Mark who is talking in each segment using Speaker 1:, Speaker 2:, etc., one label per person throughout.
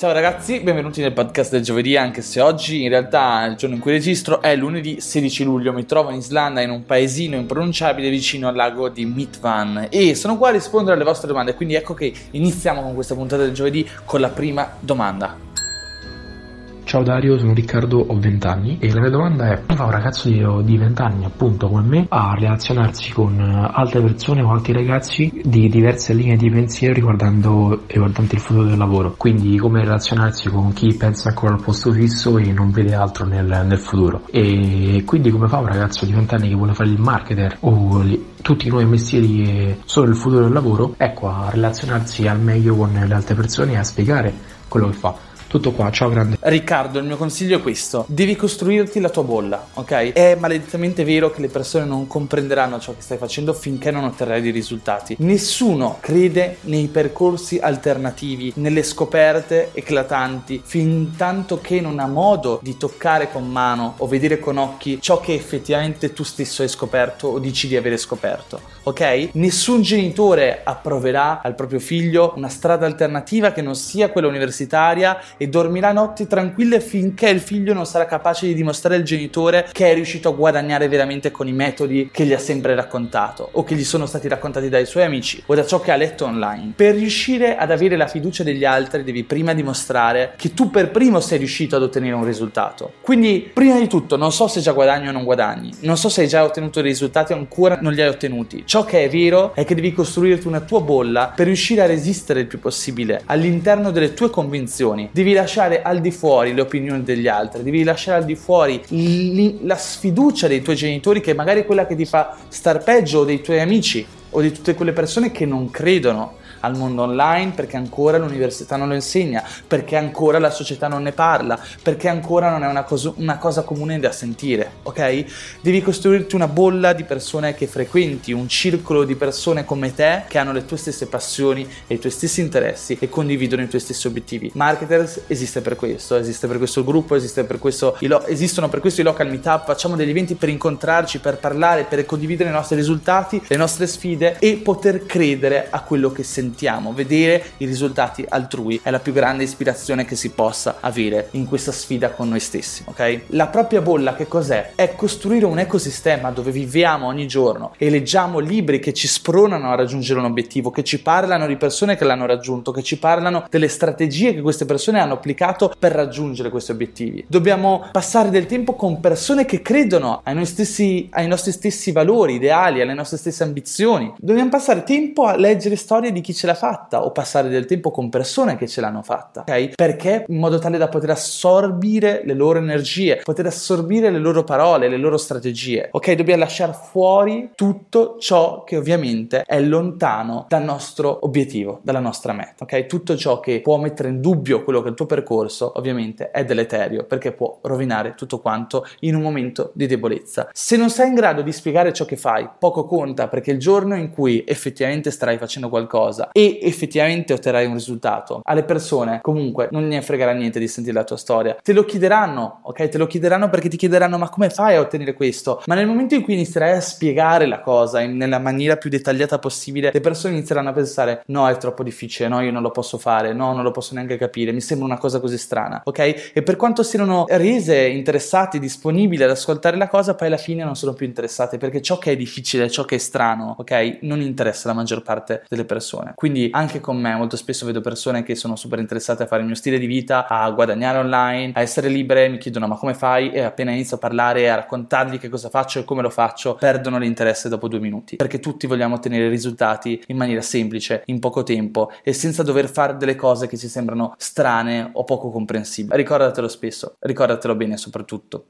Speaker 1: Ciao ragazzi, benvenuti nel podcast del giovedì, anche se oggi in realtà il giorno in cui registro è lunedì 16 luglio, mi trovo in Islanda in un paesino impronunciabile vicino al lago di Mitvan e sono qua a rispondere alle vostre domande, quindi ecco che iniziamo con questa puntata del giovedì con la prima domanda.
Speaker 2: Ciao Dario, sono Riccardo, ho 20 anni e la mia domanda è come fa un ragazzo di 20 anni appunto come me a relazionarsi con eh, altre persone o altri ragazzi di diverse linee di pensiero riguardando, riguardante il futuro del lavoro? Quindi come relazionarsi con chi pensa ancora al posto fisso e non vede altro nel, nel futuro? E quindi come fa un ragazzo di 20 anni che vuole fare il marketer o li, tutti i nuovi mestieri e solo il futuro del lavoro ecco a relazionarsi al meglio con le altre persone e a spiegare quello che fa tutto qua, ciao grande.
Speaker 1: Riccardo, il mio consiglio è questo: devi costruirti la tua bolla, ok? È maledettamente vero che le persone non comprenderanno ciò che stai facendo finché non otterrai dei risultati. Nessuno crede nei percorsi alternativi, nelle scoperte eclatanti, fin tanto che non ha modo di toccare con mano o vedere con occhi ciò che effettivamente tu stesso hai scoperto o dici di avere scoperto, ok? Nessun genitore approverà al proprio figlio una strada alternativa che non sia quella universitaria e dormirà notti tranquille finché il figlio non sarà capace di dimostrare al genitore che è riuscito a guadagnare veramente con i metodi che gli ha sempre raccontato o che gli sono stati raccontati dai suoi amici o da ciò che ha letto online. Per riuscire ad avere la fiducia degli altri devi prima dimostrare che tu per primo sei riuscito ad ottenere un risultato. Quindi, prima di tutto, non so se già guadagni o non guadagni, non so se hai già ottenuto dei risultati o ancora non li hai ottenuti. Ciò che è vero è che devi costruirti una tua bolla per riuscire a resistere il più possibile all'interno delle tue convinzioni. Devi devi lasciare al di fuori le opinioni degli altri, devi lasciare al di fuori l- la sfiducia dei tuoi genitori, che magari è quella che ti fa star peggio, o dei tuoi amici, o di tutte quelle persone che non credono al mondo online perché ancora l'università non lo insegna, perché ancora la società non ne parla, perché ancora non è una cosa, una cosa comune da sentire, ok? Devi costruirti una bolla di persone che frequenti, un circolo di persone come te che hanno le tue stesse passioni e i tuoi stessi interessi e condividono i tuoi stessi obiettivi. Marketers esiste per questo, esiste per questo gruppo, esiste per questo, lo, esistono per questo i local meetup, facciamo degli eventi per incontrarci, per parlare, per condividere i nostri risultati, le nostre sfide e poter credere a quello che sentiamo sentiamo, vedere i risultati altrui è la più grande ispirazione che si possa avere in questa sfida con noi stessi, ok? La propria bolla che cos'è? È costruire un ecosistema dove viviamo ogni giorno e leggiamo libri che ci spronano a raggiungere un obiettivo, che ci parlano di persone che l'hanno raggiunto, che ci parlano delle strategie che queste persone hanno applicato per raggiungere questi obiettivi. Dobbiamo passare del tempo con persone che credono ai, stessi, ai nostri stessi valori, ideali, alle nostre stesse ambizioni. Dobbiamo passare tempo a leggere storie di chi ce l'ha fatta o passare del tempo con persone che ce l'hanno fatta, ok? Perché in modo tale da poter assorbire le loro energie, poter assorbire le loro parole, le loro strategie, ok? Dobbiamo lasciare fuori tutto ciò che ovviamente è lontano dal nostro obiettivo, dalla nostra meta, ok? Tutto ciò che può mettere in dubbio quello che è il tuo percorso, ovviamente è deleterio perché può rovinare tutto quanto in un momento di debolezza. Se non sei in grado di spiegare ciò che fai, poco conta perché il giorno in cui effettivamente starai facendo qualcosa e effettivamente otterrai un risultato. Alle persone comunque non ne fregherà niente di sentire la tua storia. Te lo chiederanno, ok? Te lo chiederanno perché ti chiederanno ma come fai a ottenere questo? Ma nel momento in cui inizierai a spiegare la cosa in, nella maniera più dettagliata possibile, le persone inizieranno a pensare no è troppo difficile, no io non lo posso fare, no non lo posso neanche capire, mi sembra una cosa così strana, ok? E per quanto siano rese, interessati, disponibili ad ascoltare la cosa, poi alla fine non sono più interessati perché ciò che è difficile, ciò che è strano, ok? Non interessa la maggior parte delle persone. Quindi anche con me molto spesso vedo persone che sono super interessate a fare il mio stile di vita, a guadagnare online, a essere libere, mi chiedono ma come fai? E appena inizio a parlare, a raccontargli che cosa faccio e come lo faccio, perdono l'interesse dopo due minuti. Perché tutti vogliamo ottenere risultati in maniera semplice, in poco tempo e senza dover fare delle cose che ci sembrano strane o poco comprensibili. Ricordatelo spesso, ricordatelo bene soprattutto.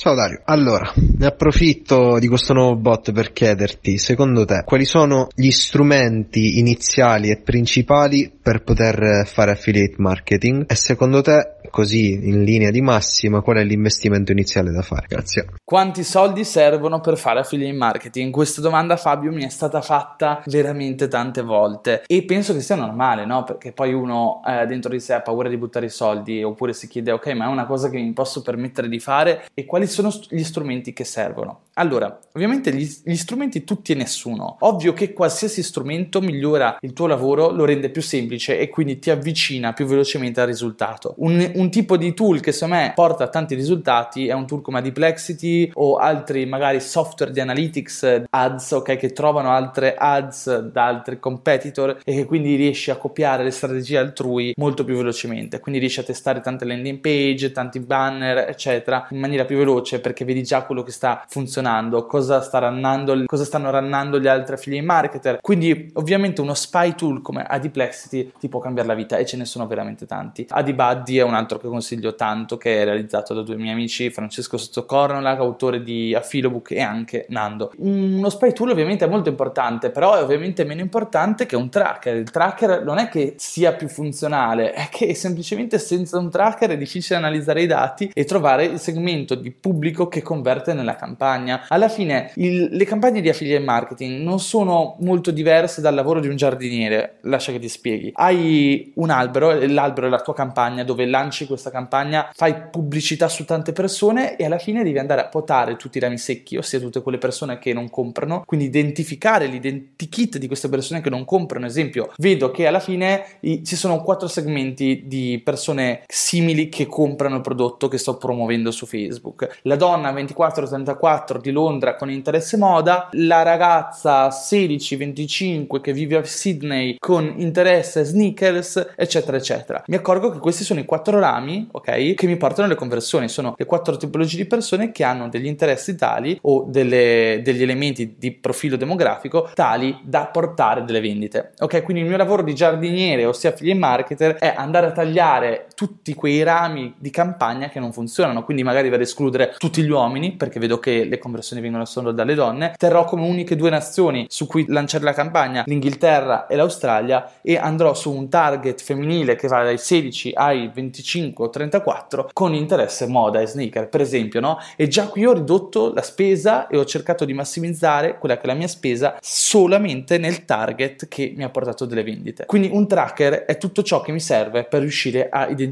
Speaker 3: Ciao Dario, allora ne approfitto di questo nuovo bot per chiederti, secondo te, quali sono gli strumenti iniziali e principali per poter fare affiliate marketing? E secondo te così in linea di massima qual è l'investimento iniziale da fare? Grazie.
Speaker 1: Quanti soldi servono per fare affiliate marketing? Questa domanda Fabio mi è stata fatta veramente tante volte e penso che sia normale, no? Perché poi uno eh, dentro di sé ha paura di buttare i soldi oppure si chiede ok ma è una cosa che mi posso permettere di fare e quali sono gli strumenti che servono? Allora, ovviamente gli, gli, strumenti tutti e nessuno. Ovvio che qualsiasi strumento migliora il tuo lavoro, lo rende più semplice e quindi ti avvicina più velocemente al risultato. Un, un tipo di tool che secondo me porta tanti risultati è un tool come Adplexity o altri magari software di analytics, ads, ok, che trovano altre ads da altri competitor e che quindi riesci a copiare le strategie altrui molto più velocemente. Quindi riesci a testare tante landing page, tanti banner, eccetera, in maniera più veloce perché vedi già quello che sta funzionando cosa, sta runnando, cosa stanno runnando gli altri affiliate marketer. Quindi ovviamente uno spy tool come Adiplexity ti può cambiare la vita e ce ne sono veramente tanti. Adibuddy è un altro che consiglio tanto che è realizzato da due miei amici, Francesco Sottocornola, autore di Affilobook e anche Nando. Uno spy tool ovviamente è molto importante, però è ovviamente meno importante che un tracker. Il tracker non è che sia più funzionale, è che semplicemente senza un tracker è difficile analizzare i dati e trovare il segmento di pubblico che converte nella campagna alla fine il, le campagne di affiliate marketing non sono molto diverse dal lavoro di un giardiniere, lascia che ti spieghi. Hai un albero, l'albero è la tua campagna dove lanci questa campagna, fai pubblicità su tante persone e alla fine devi andare a potare tutti i rami secchi, ossia tutte quelle persone che non comprano, quindi identificare l'identikit di queste persone che non comprano. Esempio, vedo che alla fine i, ci sono quattro segmenti di persone simili che comprano il prodotto che sto promuovendo su Facebook. La donna 24-34 di di Londra con interesse moda, la ragazza 16-25 che vive a Sydney con interesse sneakers, eccetera, eccetera. Mi accorgo che questi sono i quattro rami, ok, che mi portano alle conversioni. Sono le quattro tipologie di persone che hanno degli interessi tali o delle, degli elementi di profilo demografico tali da portare delle vendite. Ok, quindi il mio lavoro di giardiniere, ossia affiliate marketer, è andare a tagliare tutti quei rami di campagna che non funzionano. Quindi magari vado ad escludere tutti gli uomini perché vedo che le conversioni vengono solo dalle donne. Terrò come uniche due nazioni su cui lanciare la campagna l'Inghilterra e l'Australia e andrò su un target femminile che va dai 16 ai 25 o 34 con interesse moda e sneaker, per esempio, no? E già qui ho ridotto la spesa e ho cercato di massimizzare quella che è la mia spesa solamente nel target che mi ha portato delle vendite. Quindi un tracker è tutto ciò che mi serve per riuscire a identificare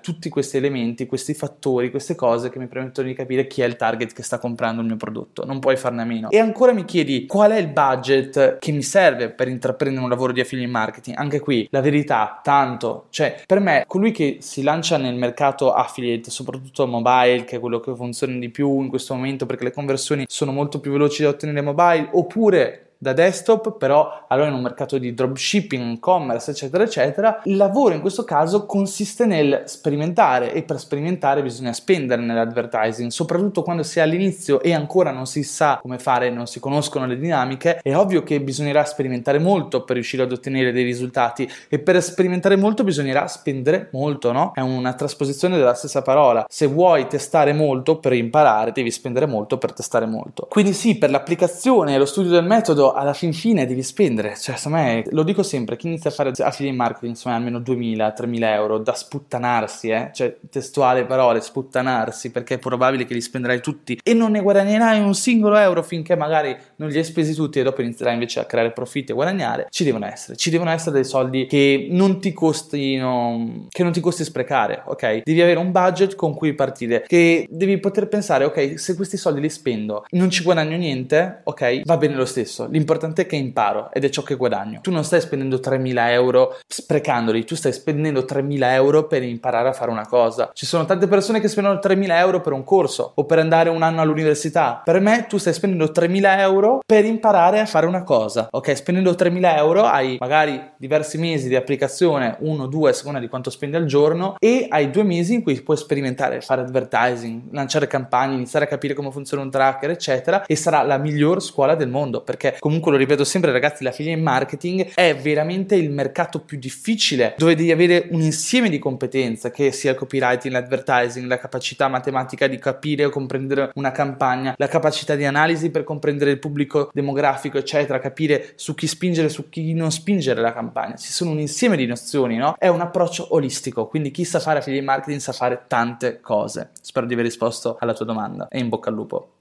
Speaker 1: tutti questi elementi, questi fattori, queste cose che mi permettono di capire chi è il target che sta comprando il mio prodotto, non puoi farne a meno. E ancora mi chiedi qual è il budget che mi serve per intraprendere un lavoro di affiliate marketing? Anche qui la verità, tanto, cioè per me colui che si lancia nel mercato affiliate, soprattutto mobile, che è quello che funziona di più in questo momento perché le conversioni sono molto più veloci da ottenere mobile, oppure da desktop, però allora in un mercato di dropshipping, e-commerce, eccetera, eccetera, il lavoro in questo caso consiste nel sperimentare e per sperimentare bisogna spendere nell'advertising, soprattutto quando si è all'inizio e ancora non si sa come fare, non si conoscono le dinamiche, è ovvio che bisognerà sperimentare molto per riuscire ad ottenere dei risultati e per sperimentare molto bisognerà spendere molto, no? È una trasposizione della stessa parola. Se vuoi testare molto per imparare, devi spendere molto per testare molto. Quindi sì, per l'applicazione e lo studio del metodo alla fin fine devi spendere, cioè secondo lo dico sempre, chi inizia a fare affiliate marketing insomma almeno 2000-3000 euro da sputtanarsi, eh? cioè testuale parole, sputtanarsi perché è probabile che li spenderai tutti e non ne guadagnerai un singolo euro finché magari non li hai spesi tutti e dopo inizierai invece a creare profitti e guadagnare, ci devono essere, ci devono essere dei soldi che non ti costino, che non ti costi sprecare, ok? Devi avere un budget con cui partire, che devi poter pensare, ok, se questi soldi li spendo, non ci guadagno niente, ok? Va bene lo stesso, L'importante è che imparo ed è ciò che guadagno. Tu non stai spendendo 3.000 euro sprecandoli, tu stai spendendo 3.000 euro per imparare a fare una cosa. Ci sono tante persone che spendono 3.000 euro per un corso o per andare un anno all'università. Per me tu stai spendendo 3.000 euro per imparare a fare una cosa. Ok, spendendo 3.000 euro hai magari diversi mesi di applicazione, uno, due, a seconda di quanto spendi al giorno, e hai due mesi in cui puoi sperimentare, fare advertising, lanciare campagne, iniziare a capire come funziona un tracker, eccetera, e sarà la miglior scuola del mondo perché comunque lo ripeto sempre ragazzi, la filiera in marketing è veramente il mercato più difficile dove devi avere un insieme di competenze che sia il copywriting, l'advertising, la capacità matematica di capire o comprendere una campagna, la capacità di analisi per comprendere il pubblico demografico, eccetera, capire su chi spingere, su chi non spingere la campagna. Ci sono un insieme di nozioni, no? È un approccio olistico, quindi chi sa fare affiliate marketing sa fare tante cose. Spero di aver risposto alla tua domanda e in bocca al lupo.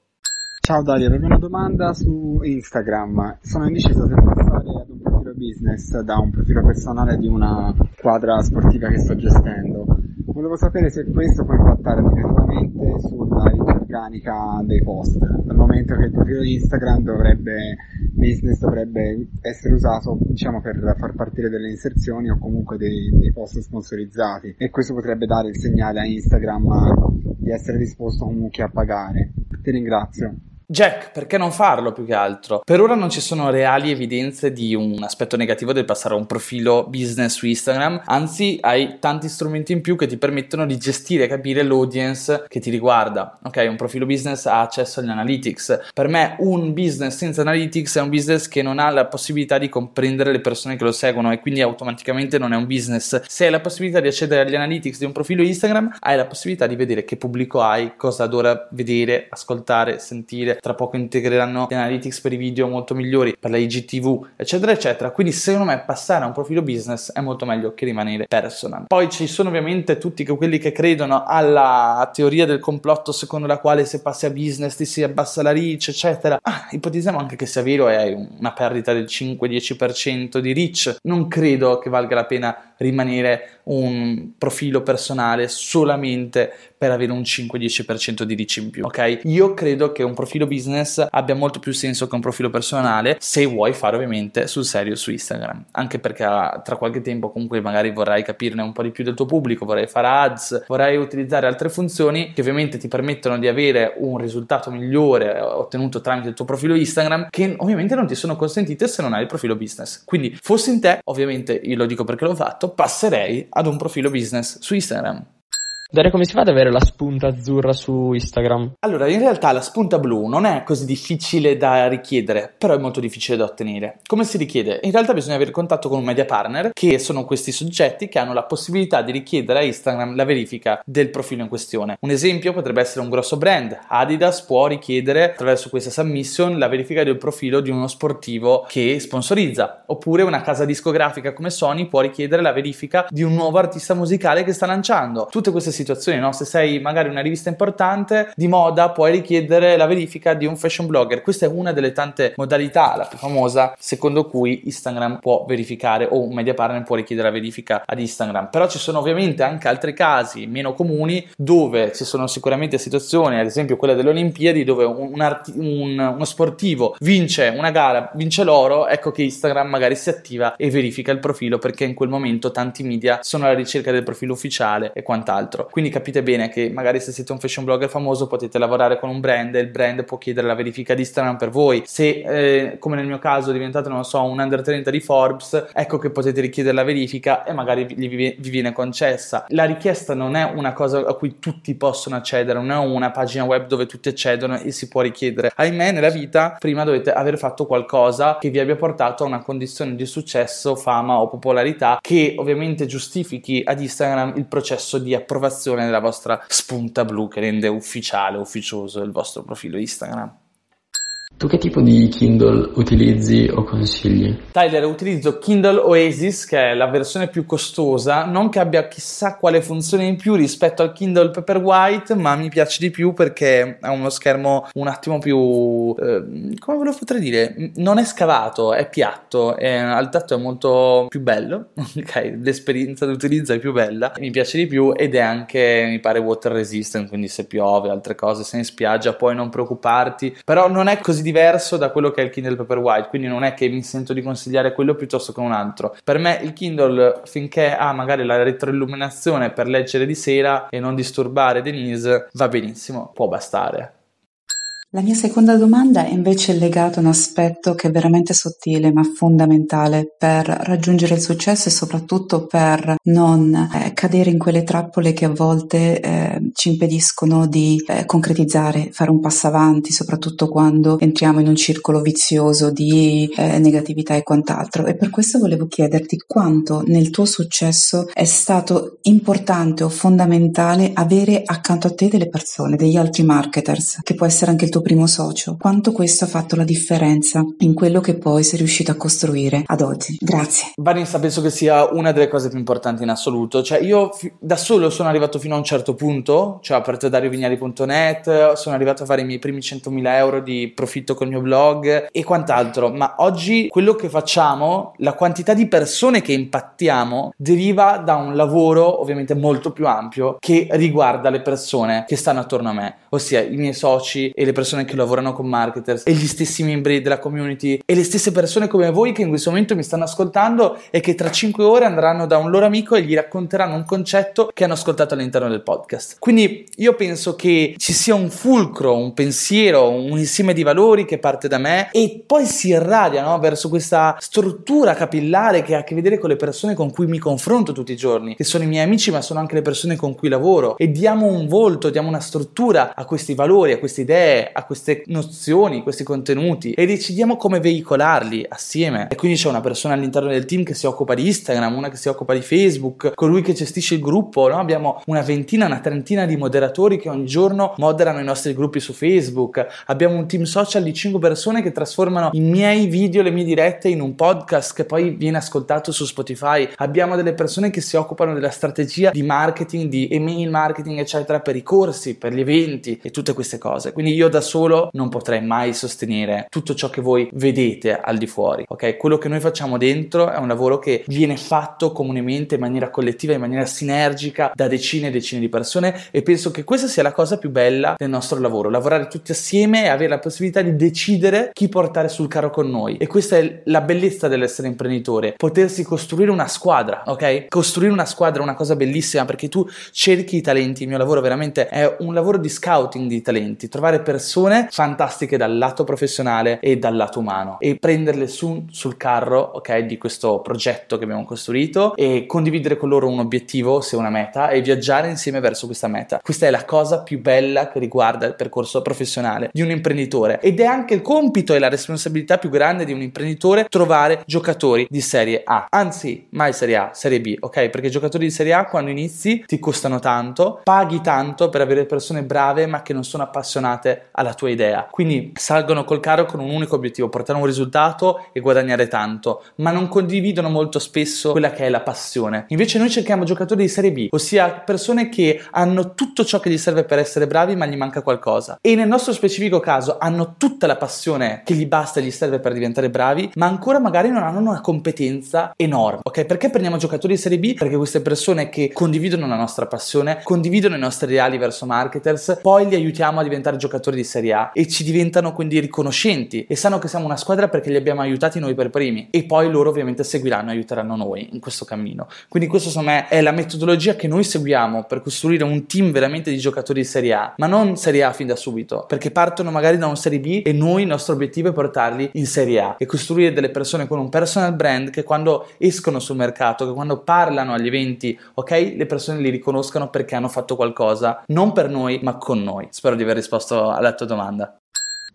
Speaker 4: Ciao Dario, avevo una domanda su Instagram. Sono indeciso se passare ad un profilo business da un profilo personale di una squadra sportiva che sto gestendo. Volevo sapere se questo può impattare negativamente sulla ricca organica dei post, dal momento che il profilo Instagram dovrebbe, business dovrebbe essere usato diciamo, per far partire delle inserzioni o comunque dei, dei post sponsorizzati e questo potrebbe dare il segnale a Instagram di essere disposto comunque a pagare. Ti ringrazio.
Speaker 1: Jack, perché non farlo più che altro? Per ora non ci sono reali evidenze di un aspetto negativo del passare a un profilo business su Instagram, anzi hai tanti strumenti in più che ti permettono di gestire e capire l'audience che ti riguarda. Ok, un profilo business ha accesso agli analytics. Per me un business senza analytics è un business che non ha la possibilità di comprendere le persone che lo seguono e quindi automaticamente non è un business. Se hai la possibilità di accedere agli analytics di un profilo Instagram, hai la possibilità di vedere che pubblico hai, cosa ad ora vedere, ascoltare, sentire tra poco integreranno gli analytics per i video molto migliori, per la IGTV, eccetera, eccetera. Quindi secondo me passare a un profilo business è molto meglio che rimanere personal. Poi ci sono ovviamente tutti quelli che credono alla teoria del complotto secondo la quale se passi a business ti si abbassa la reach, eccetera. Ah, ipotizziamo anche che sia vero e hai una perdita del 5-10% di reach. Non credo che valga la pena rimanere un profilo personale solamente per avere un 5-10% di reach in più, ok? Io credo che un profilo business abbia molto più senso che un profilo personale se vuoi fare ovviamente sul serio su Instagram, anche perché ah, tra qualche tempo comunque magari vorrai capirne un po' di più del tuo pubblico, vorrai fare ads, vorrai utilizzare altre funzioni che ovviamente ti permettono di avere un risultato migliore ottenuto tramite il tuo profilo Instagram che ovviamente non ti sono consentite se non hai il profilo business. Quindi fossi in te, ovviamente io lo dico perché l'ho fatto, passerei ad un profilo business su Instagram.
Speaker 2: Dario, come si fa ad avere la spunta azzurra su Instagram?
Speaker 1: Allora, in realtà la spunta blu non è così difficile da richiedere, però è molto difficile da ottenere. Come si richiede? In realtà bisogna avere contatto con un media partner, che sono questi soggetti che hanno la possibilità di richiedere a Instagram la verifica del profilo in questione. Un esempio potrebbe essere un grosso brand. Adidas può richiedere attraverso questa submission la verifica del profilo di uno sportivo che sponsorizza, oppure una casa discografica come Sony può richiedere la verifica di un nuovo artista musicale che sta lanciando. Tutte queste situazioni situazioni, no? Se sei magari una rivista importante di moda, puoi richiedere la verifica di un fashion blogger. Questa è una delle tante modalità, la più famosa, secondo cui Instagram può verificare o un media partner può richiedere la verifica ad Instagram. Però ci sono ovviamente anche altri casi meno comuni dove ci sono sicuramente situazioni, ad esempio quella delle Olimpiadi, dove un arti- un, uno sportivo vince una gara, vince l'oro, ecco che Instagram magari si attiva e verifica il profilo perché in quel momento tanti media sono alla ricerca del profilo ufficiale e quant'altro. Quindi capite bene che magari se siete un fashion blogger famoso potete lavorare con un brand e il brand può chiedere la verifica di Instagram per voi. Se eh, come nel mio caso diventate, non so, un under 30 di Forbes, ecco che potete richiedere la verifica e magari vi, vi viene concessa. La richiesta non è una cosa a cui tutti possono accedere, non è una pagina web dove tutti accedono e si può richiedere. Ahimè, nella vita prima dovete aver fatto qualcosa che vi abbia portato a una condizione di successo, fama o popolarità che ovviamente giustifichi ad Instagram il processo di approvazione della vostra spunta blu che rende ufficiale, ufficioso il vostro profilo Instagram.
Speaker 2: Tu che tipo di Kindle utilizzi o consigli?
Speaker 1: Tyler, utilizzo Kindle Oasis, che è la versione più costosa, non che abbia chissà quale funzione in più rispetto al Kindle Paperwhite, ma mi piace di più perché ha uno schermo un attimo più... Eh, come ve lo potrei dire? Non è scavato, è piatto, è, al tatto è molto più bello, ok? L'esperienza d'utilizzo è più bella, mi piace di più ed è anche, mi pare, water resistant, quindi se piove, altre cose, sei in spiaggia puoi non preoccuparti, però non è così diverso da quello che è il Kindle Paperwhite, quindi non è che mi sento di consigliare quello piuttosto che un altro. Per me il Kindle, finché ha magari la retroilluminazione per leggere di sera e non disturbare Denise, va benissimo, può bastare.
Speaker 5: La mia seconda domanda è invece legata a un aspetto che è veramente sottile ma fondamentale per raggiungere il successo e soprattutto per non eh, cadere in quelle trappole che a volte eh, ci impediscono di eh, concretizzare, fare un passo avanti, soprattutto quando entriamo in un circolo vizioso di eh, negatività e quant'altro. E per questo volevo chiederti quanto nel tuo successo è stato importante o fondamentale avere accanto a te delle persone, degli altri marketers, che può essere anche il tuo primo socio, quanto questo ha fatto la differenza in quello che poi sei riuscito a costruire ad oggi. Grazie.
Speaker 1: Vanessa penso che sia una delle cose più importanti in assoluto, cioè io fi- da solo sono arrivato fino a un certo punto, cioè ho aperto dariovignali.net, sono arrivato a fare i miei primi 100.000 euro di profitto col mio blog e quant'altro, ma oggi quello che facciamo, la quantità di persone che impattiamo deriva da un lavoro ovviamente molto più ampio che riguarda le persone che stanno attorno a me, ossia i miei soci e le persone che lavorano con marketers e gli stessi membri della community e le stesse persone come voi che in questo momento mi stanno ascoltando e che tra 5 ore andranno da un loro amico e gli racconteranno un concetto che hanno ascoltato all'interno del podcast. Quindi io penso che ci sia un fulcro, un pensiero, un insieme di valori che parte da me e poi si irradia no, verso questa struttura capillare che ha a che vedere con le persone con cui mi confronto tutti i giorni, che sono i miei amici ma sono anche le persone con cui lavoro e diamo un volto, diamo una struttura a questi valori, a queste idee, a queste nozioni, questi contenuti e decidiamo come veicolarli assieme. E quindi c'è una persona all'interno del team che si occupa di Instagram, una che si occupa di Facebook, colui che gestisce il gruppo, no? abbiamo una ventina, una trentina di moderatori che ogni giorno moderano i nostri gruppi su Facebook, abbiamo un team social di 5 persone che trasformano i miei video, le mie dirette in un podcast che poi viene ascoltato su Spotify, abbiamo delle persone che si occupano della strategia di marketing, di email marketing, eccetera, per i corsi, per gli eventi e tutte queste cose. Quindi io da solo non potrei mai sostenere tutto ciò che voi vedete al di fuori, ok? Quello che noi facciamo dentro è un lavoro che viene fatto comunemente in maniera collettiva, in maniera sinergica da decine e decine di persone e penso che questa sia la cosa più bella del nostro lavoro, lavorare tutti assieme e avere la possibilità di decidere chi portare sul carro con noi. E questa è la bellezza dell'essere imprenditore, potersi costruire una squadra, ok? Costruire una squadra è una cosa bellissima perché tu cerchi i talenti, il mio lavoro veramente è un lavoro di scouting di talenti, trovare persone fantastiche dal lato professionale e dal lato umano e prenderle su, sul carro, ok, di questo progetto che abbiamo costruito e condividere con loro un obiettivo, se una meta e viaggiare insieme verso questa meta. Questa è la cosa più bella che riguarda il percorso professionale di un imprenditore ed è anche il compito e la responsabilità più grande di un imprenditore trovare giocatori di serie A, anzi mai serie A, serie B, ok? Perché giocatori di serie A quando inizi ti costano tanto, paghi tanto per avere persone brave ma che non sono appassionate alla tua idea. Quindi salgono col carro con un unico obiettivo, portare un risultato e guadagnare tanto, ma non condividono molto spesso quella che è la passione. Invece noi cerchiamo giocatori di serie B, ossia persone che hanno tutto ciò che gli serve per essere bravi ma gli manca qualcosa. E nel nostro specifico caso hanno tutta la passione che gli basta e gli serve per diventare bravi, ma ancora magari non hanno una competenza enorme. Ok, perché prendiamo giocatori di serie B? Perché queste persone che condividono la nostra passione, condividono i nostri ideali verso marketers, poi li aiutiamo a diventare giocatori di serie A e ci diventano quindi riconoscenti e sanno che siamo una squadra perché li abbiamo aiutati noi per primi e poi loro ovviamente seguiranno e aiuteranno noi in questo cammino. Quindi questo secondo me è la metodologia che noi seguiamo per costruire un team veramente di giocatori di serie A, ma non serie A fin da subito, perché partono magari da un serie B e noi il nostro obiettivo è portarli in serie A e costruire delle persone con un personal brand che quando escono sul mercato, che quando parlano agli eventi, ok, le persone li riconoscano perché hanno fatto qualcosa, non per noi, ma con noi. Spero di aver risposto alla tua domanda.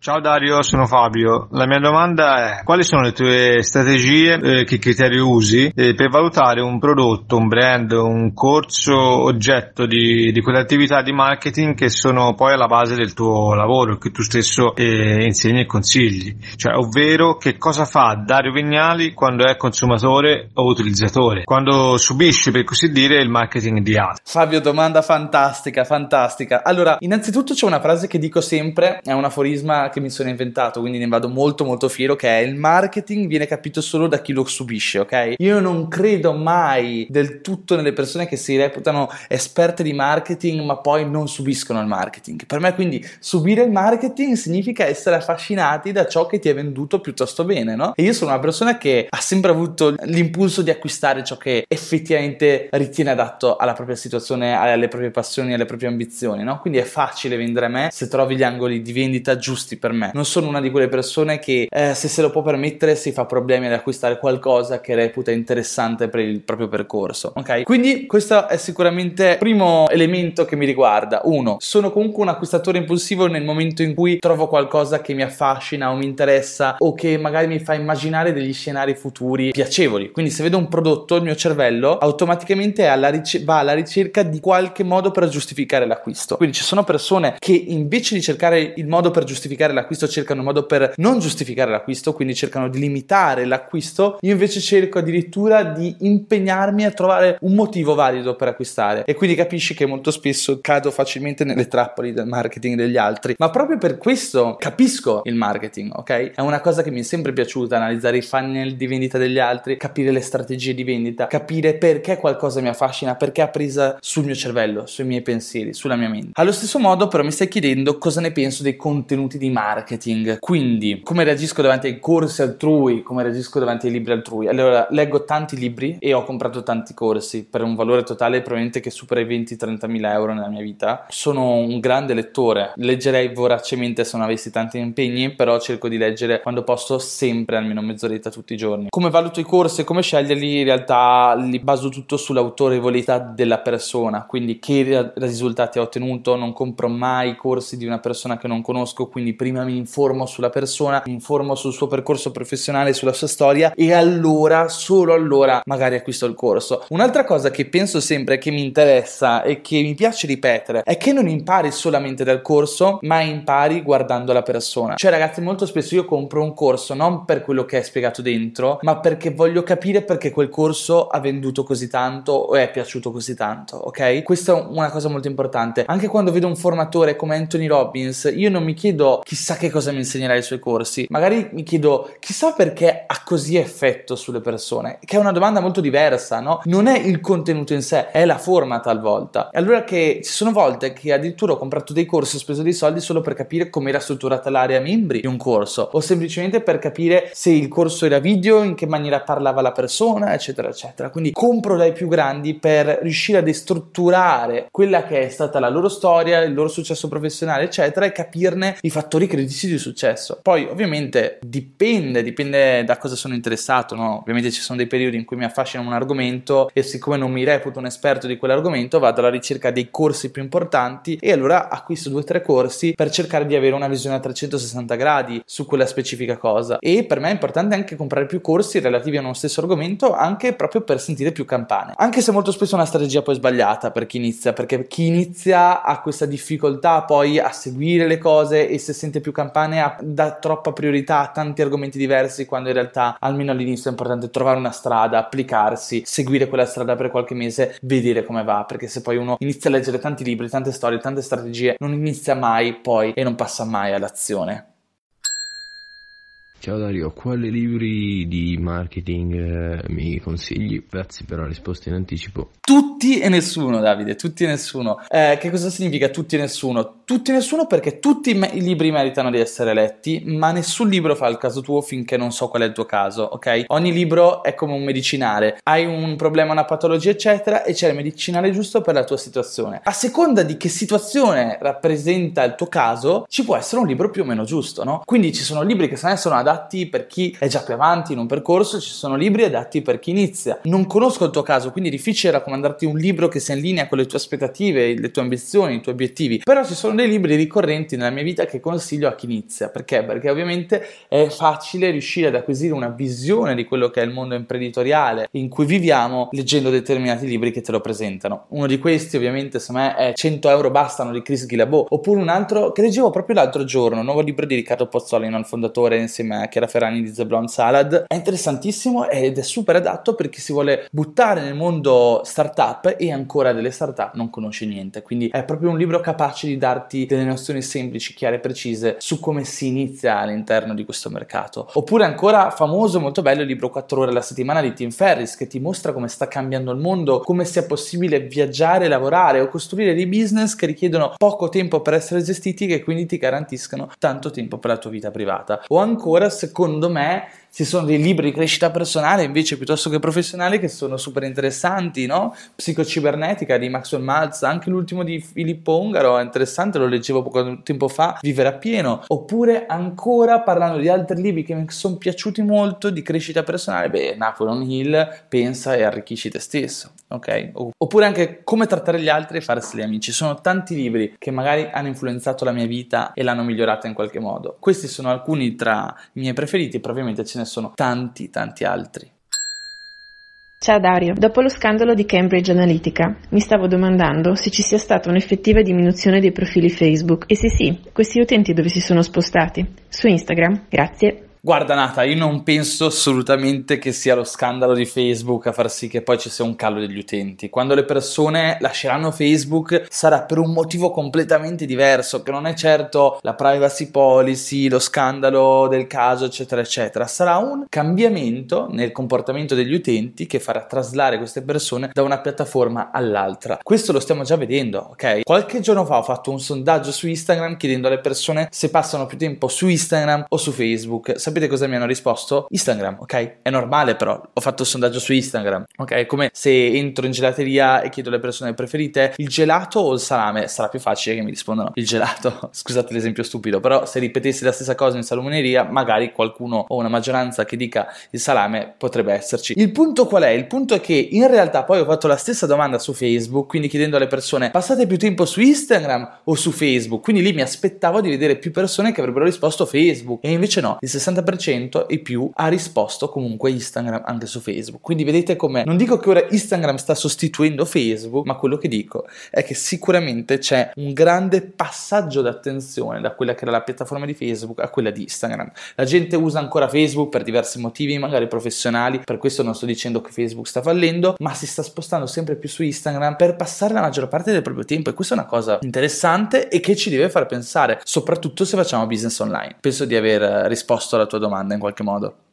Speaker 6: Ciao Dario, sono Fabio. La mia domanda è quali sono le tue strategie, eh, che criteri usi eh, per valutare un prodotto, un brand, un corso oggetto di, di quelle attività di marketing che sono poi alla base del tuo lavoro, che tu stesso eh, insegni e consigli? Cioè, ovvero che cosa fa Dario Vignali quando è consumatore o utilizzatore, quando subisce per così dire il marketing di altri?
Speaker 1: Fabio, domanda fantastica, fantastica. Allora, innanzitutto c'è una frase che dico sempre, è un aforisma che mi sono inventato, quindi ne vado molto molto fiero, che è il marketing viene capito solo da chi lo subisce, ok? Io non credo mai del tutto nelle persone che si reputano esperte di marketing ma poi non subiscono il marketing. Per me quindi subire il marketing significa essere affascinati da ciò che ti è venduto piuttosto bene, no? E io sono una persona che ha sempre avuto l'impulso di acquistare ciò che effettivamente ritiene adatto alla propria situazione, alle proprie passioni, alle proprie ambizioni, no? Quindi è facile vendere me se trovi gli angoli di vendita giusti per me. Non sono una di quelle persone che eh, se se lo può permettere si fa problemi ad acquistare qualcosa che reputa interessante per il proprio percorso. Ok? Quindi questo è sicuramente il primo elemento che mi riguarda. Uno, sono comunque un acquistatore impulsivo nel momento in cui trovo qualcosa che mi affascina o mi interessa o che magari mi fa immaginare degli scenari futuri piacevoli. Quindi se vedo un prodotto il mio cervello automaticamente alla ric- va alla ricerca di qualche modo per giustificare l'acquisto. Quindi ci sono persone che invece di cercare il modo per giustificare giustificare l'acquisto cercano un modo per non giustificare l'acquisto, quindi cercano di limitare l'acquisto, io invece cerco addirittura di impegnarmi a trovare un motivo valido per acquistare e quindi capisci che molto spesso cado facilmente nelle trappole del marketing degli altri, ma proprio per questo capisco il marketing, ok? È una cosa che mi è sempre piaciuta analizzare i funnel di vendita degli altri, capire le strategie di vendita, capire perché qualcosa mi affascina, perché ha presa sul mio cervello, sui miei pensieri, sulla mia mente. Allo stesso modo però mi stai chiedendo cosa ne penso dei contenuti di marketing, quindi come reagisco davanti ai corsi altrui, come reagisco davanti ai libri altrui. Allora, leggo tanti libri e ho comprato tanti corsi per un valore totale probabilmente che supera i 20-30 mila euro nella mia vita. Sono un grande lettore, leggerei voracemente se non avessi tanti impegni, però cerco di leggere quando posso sempre almeno mezz'oretta tutti i giorni. Come valuto i corsi e come sceglierli? In realtà li baso tutto sull'autorevolezza della persona, quindi che risultati ha ottenuto, non compro mai corsi di una persona che non conosco, quindi prima mi informo sulla persona, mi informo sul suo percorso professionale, sulla sua storia e allora, solo allora, magari acquisto il corso. Un'altra cosa che penso sempre che mi interessa e che mi piace ripetere è che non impari solamente dal corso, ma impari guardando la persona. Cioè, ragazzi, molto spesso io compro un corso non per quello che è spiegato dentro, ma perché voglio capire perché quel corso ha venduto così tanto o è piaciuto così tanto, ok? Questa è una cosa molto importante. Anche quando vedo un formatore come Anthony Robbins, io non mi chiedo chissà che cosa mi insegnerà ai suoi corsi, magari mi chiedo chissà perché ha così effetto sulle persone, che è una domanda molto diversa, no? Non è il contenuto in sé, è la forma talvolta. E allora che ci sono volte che addirittura ho comprato dei corsi, ho speso dei soldi solo per capire come era strutturata l'area membri di un corso, o semplicemente per capire se il corso era video, in che maniera parlava la persona, eccetera, eccetera. Quindi compro dai più grandi per riuscire a destrutturare quella che è stata la loro storia, il loro successo professionale, eccetera, e capirne i fattori critici di successo. Poi, ovviamente, dipende, dipende da cosa sono interessato, no? Ovviamente ci sono dei periodi in cui mi affascina un argomento e siccome non mi reputo un esperto di quell'argomento, vado alla ricerca dei corsi più importanti e allora acquisto due o tre corsi per cercare di avere una visione a 360 gradi su quella specifica cosa. E per me è importante anche comprare più corsi relativi a uno stesso argomento, anche proprio per sentire più campane. Anche se molto spesso è una strategia poi sbagliata per chi inizia, perché chi inizia ha questa difficoltà poi a seguire le cose e se sente più campane dà troppa priorità a tanti argomenti diversi quando in realtà almeno all'inizio è importante trovare una strada, applicarsi, seguire quella strada per qualche mese, vedere come va, perché se poi uno inizia a leggere tanti libri, tante storie, tante strategie, non inizia mai poi e non passa mai all'azione.
Speaker 7: Ciao Dario, quali libri di marketing eh, mi consigli? Grazie per la risposta in anticipo.
Speaker 1: Tutti e nessuno, Davide, tutti e nessuno. Eh, che cosa significa tutti e nessuno? Tutti e nessuno perché tutti i libri meritano di essere letti, ma nessun libro fa il caso tuo finché non so qual è il tuo caso, ok? Ogni libro è come un medicinale. Hai un problema, una patologia, eccetera, e c'è il medicinale giusto per la tua situazione. A seconda di che situazione rappresenta il tuo caso, ci può essere un libro più o meno giusto, no? Quindi ci sono libri che sono adatti per chi è già più avanti in un percorso, ci sono libri adatti per chi inizia. Non conosco il tuo caso, quindi è difficile raccomandarti un libro che sia in linea con le tue aspettative, le tue ambizioni, i tuoi obiettivi. Però ci sono dei libri ricorrenti nella mia vita che consiglio a chi inizia. Perché? Perché ovviamente è facile riuscire ad acquisire una visione di quello che è il mondo imprenditoriale in cui viviamo leggendo determinati libri che te lo presentano. Uno di questi, ovviamente, secondo me è 100 euro bastano di Chris Guillebeau, oppure un altro che leggevo proprio l'altro giorno, nuovo libro di Riccardo Pozzolino, il fondatore insieme a Chiara Ferrani di The Blonde Salad. È interessantissimo ed è super adatto per chi si vuole buttare nel mondo startup e ancora delle startup non conosce niente. Quindi è proprio un libro capace di darti delle nozioni semplici, chiare e precise su come si inizia all'interno di questo mercato. Oppure ancora famoso, molto bello il libro 4 ore alla settimana di Tim Ferris che ti mostra come sta cambiando il mondo, come sia possibile viaggiare, lavorare o costruire dei business che richiedono poco tempo per essere gestiti e che quindi ti garantiscono tanto tempo per la tua vita privata. O ancora, secondo me, ci sono dei libri di crescita personale invece piuttosto che professionale che sono super interessanti, no? Psicocibernetica di Maxwell Maltz, anche l'ultimo di Filippo Ungaro è interessante, lo leggevo poco tempo fa, Vivere a pieno, oppure ancora parlando di altri libri che mi sono piaciuti molto di crescita personale, beh, Napoleon Hill, pensa e arricchisci te stesso, ok? Oppure anche come trattare gli altri e farsi gli amici, sono tanti libri che magari hanno influenzato la mia vita e l'hanno migliorata in qualche modo. Questi sono alcuni tra i miei preferiti, probabilmente ce ne sono tanti, tanti altri.
Speaker 8: Ciao Dario, dopo lo scandalo di Cambridge Analytica mi stavo domandando se ci sia stata un'effettiva diminuzione dei profili Facebook e se sì, questi utenti dove si sono spostati? Su Instagram? Grazie.
Speaker 1: Guarda Nata, io non penso assolutamente che sia lo scandalo di Facebook a far sì che poi ci sia un calo degli utenti. Quando le persone lasceranno Facebook sarà per un motivo completamente diverso, che non è certo la privacy policy, lo scandalo del caso, eccetera, eccetera. Sarà un cambiamento nel comportamento degli utenti che farà traslare queste persone da una piattaforma all'altra. Questo lo stiamo già vedendo, ok? Qualche giorno fa ho fatto un sondaggio su Instagram chiedendo alle persone se passano più tempo su Instagram o su Facebook sapete cosa mi hanno risposto? Instagram, ok? È normale però, ho fatto il sondaggio su Instagram, ok? Come se entro in gelateria e chiedo alle persone preferite il gelato o il salame, sarà più facile che mi rispondano il gelato. Scusate l'esempio stupido, però se ripetessi la stessa cosa in salumeria, magari qualcuno o una maggioranza che dica il salame potrebbe esserci. Il punto qual è? Il punto è che in realtà poi ho fatto la stessa domanda su Facebook, quindi chiedendo alle persone passate più tempo su Instagram o su Facebook, quindi lì mi aspettavo di vedere più persone che avrebbero risposto Facebook e invece no, il 60 60% e più ha risposto comunque Instagram anche su Facebook. Quindi vedete come non dico che ora Instagram sta sostituendo Facebook, ma quello che dico è che sicuramente c'è un grande passaggio d'attenzione da quella che era la piattaforma di Facebook a quella di Instagram. La gente usa ancora Facebook per diversi motivi, magari professionali, per questo non sto dicendo che Facebook sta fallendo, ma si sta spostando sempre più su Instagram per passare la maggior parte del proprio tempo e questa è una cosa interessante e che ci deve far pensare, soprattutto se facciamo business online. Penso di aver risposto alla tua domanda in qualche modo.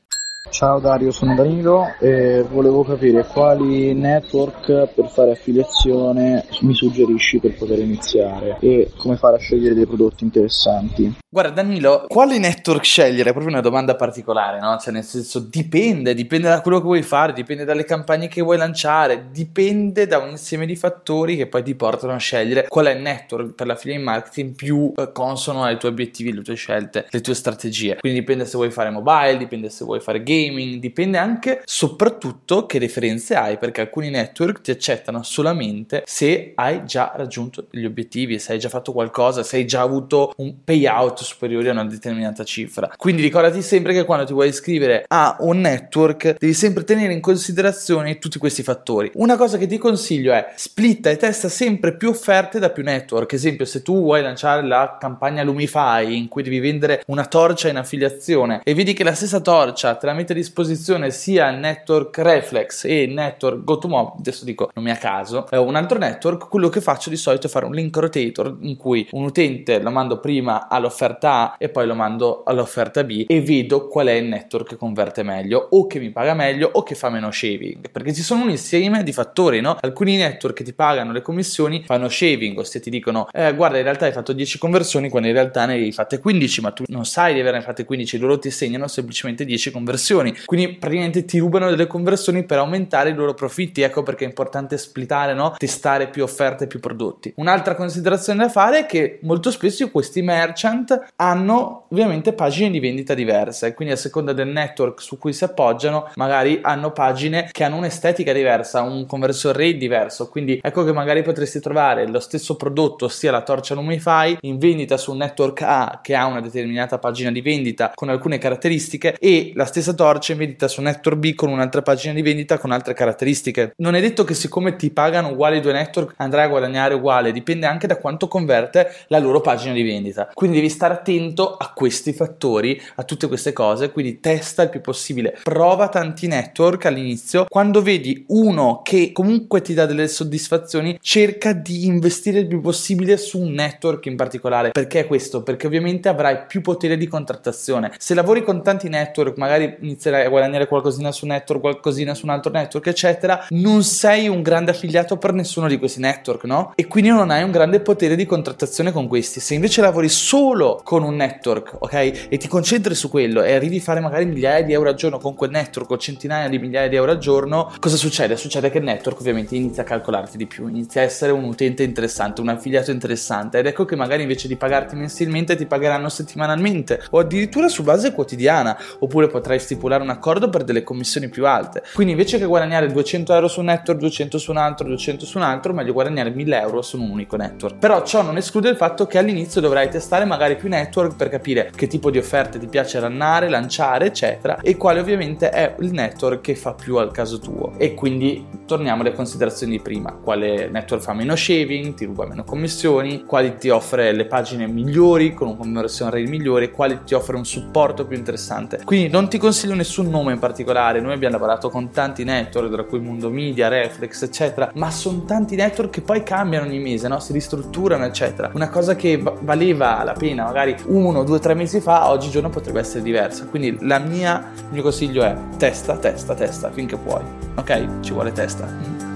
Speaker 9: Ciao Dario, sono Danilo e volevo capire quali network per fare affiliazione mi suggerisci per poter iniziare e come fare a scegliere dei prodotti interessanti.
Speaker 1: Guarda Danilo, quali network scegliere? È proprio una domanda particolare, no? Cioè nel senso dipende, dipende da quello che vuoi fare, dipende dalle campagne che vuoi lanciare, dipende da un insieme di fattori che poi ti portano a scegliere qual è il network per l'affiliate marketing più eh, consono ai tuoi obiettivi, alle tue scelte, le tue strategie. Quindi dipende se vuoi fare mobile, dipende se vuoi fare gaming, dipende anche soprattutto che referenze hai, perché alcuni network ti accettano solamente se hai già raggiunto gli obiettivi, se hai già fatto qualcosa, se hai già avuto un payout superiore a una determinata cifra. Quindi ricordati sempre che quando ti vuoi iscrivere a un network devi sempre tenere in considerazione tutti questi fattori. Una cosa che ti consiglio è splitta e testa sempre più offerte da più network. Esempio, se tu vuoi lanciare la campagna Lumify in cui devi vendere una torcia in affiliazione e vedi che la stessa torcia te la mette a disposizione sia network Reflex e network GoToMob, adesso dico non mi a caso, è un altro network, quello che faccio di solito è fare un link rotator in cui un utente lo mando prima all'offerta A e poi lo mando all'offerta B e vedo qual è il network che converte meglio o che mi paga meglio o che fa meno shaving perché ci sono un insieme di fattori no? alcuni network che ti pagano le commissioni fanno shaving ossia ti dicono eh, guarda in realtà hai fatto 10 conversioni quando in realtà ne hai fatte 15 ma tu non sai di averne fatte 15 loro ti segnano semplicemente 10 conversioni quindi praticamente ti rubano delle conversioni per aumentare i loro profitti. Ecco perché è importante splittare no? testare più offerte più prodotti. Un'altra considerazione da fare è che molto spesso questi merchant hanno ovviamente pagine di vendita diverse, quindi a seconda del network su cui si appoggiano, magari hanno pagine che hanno un'estetica diversa, un conversion rate diverso, quindi ecco che magari potresti trovare lo stesso prodotto, ossia la torcia Lumify, in vendita su un network A che ha una determinata pagina di vendita con alcune caratteristiche e la stessa torcia in vendita su network B con un'altra pagina di vendita con altre caratteristiche. Non è detto che siccome ti pagano uguali due network andrai a guadagnare uguale, dipende anche da quanto converte la loro pagina di vendita. Quindi devi stare attento a questi fattori, a tutte queste cose, quindi testa il più possibile, prova tanti network all'inizio, quando vedi uno che comunque ti dà delle soddisfazioni, cerca di investire il più possibile su un network in particolare. Perché questo? Perché ovviamente avrai più potere di contrattazione. Se lavori con tanti network, magari inizierai a guadagnare qualcosina su un network, qualcosina su un altro network, eccetera, non sei un grande affiliato per nessuno di questi network, no? E quindi non hai un grande potere di contrattazione con questi. Se invece lavori solo con un network, ok? E ti concentri su quello e arrivi a fare magari migliaia di euro al giorno con quel network o centinaia di migliaia di euro al giorno, cosa succede? Succede che il network ovviamente inizia a calcolarti di più, inizia a essere un utente interessante, un affiliato interessante ed ecco che magari invece di pagarti mensilmente ti pagheranno settimanalmente o addirittura su base quotidiana oppure potrai stipulare un accordo per delle commissioni più alte. Quindi invece che guadagnare 200 euro su un network, 200 su un altro, 200 su un altro, meglio guadagnare 1000 euro su un unico network. Però ciò non esclude il fatto che all'inizio dovrai testare magari più network per capire che tipo di offerte ti piace rannare, lanciare, eccetera, e quale ovviamente è il network che fa più al caso tuo. E quindi torniamo alle considerazioni di prima, quale network fa meno shaving, ti ruba meno commissioni, quali ti offre le pagine migliori con un conversion rate migliore, quali ti offre un supporto più interessante. Quindi non ti consiglio nessun nome in particolare, noi abbiamo lavorato con tanti network, tra cui Mondo Media, Reflex, eccetera, ma sono tanti network che poi cambiano ogni mese, no? si ristrutturano, eccetera. Una cosa che valeva la pena magari uno, due, tre mesi fa, oggigiorno potrebbe essere diversa. Quindi mia, il mio consiglio è testa, testa, testa finché puoi. Ok? Ci vuole testa. 烦。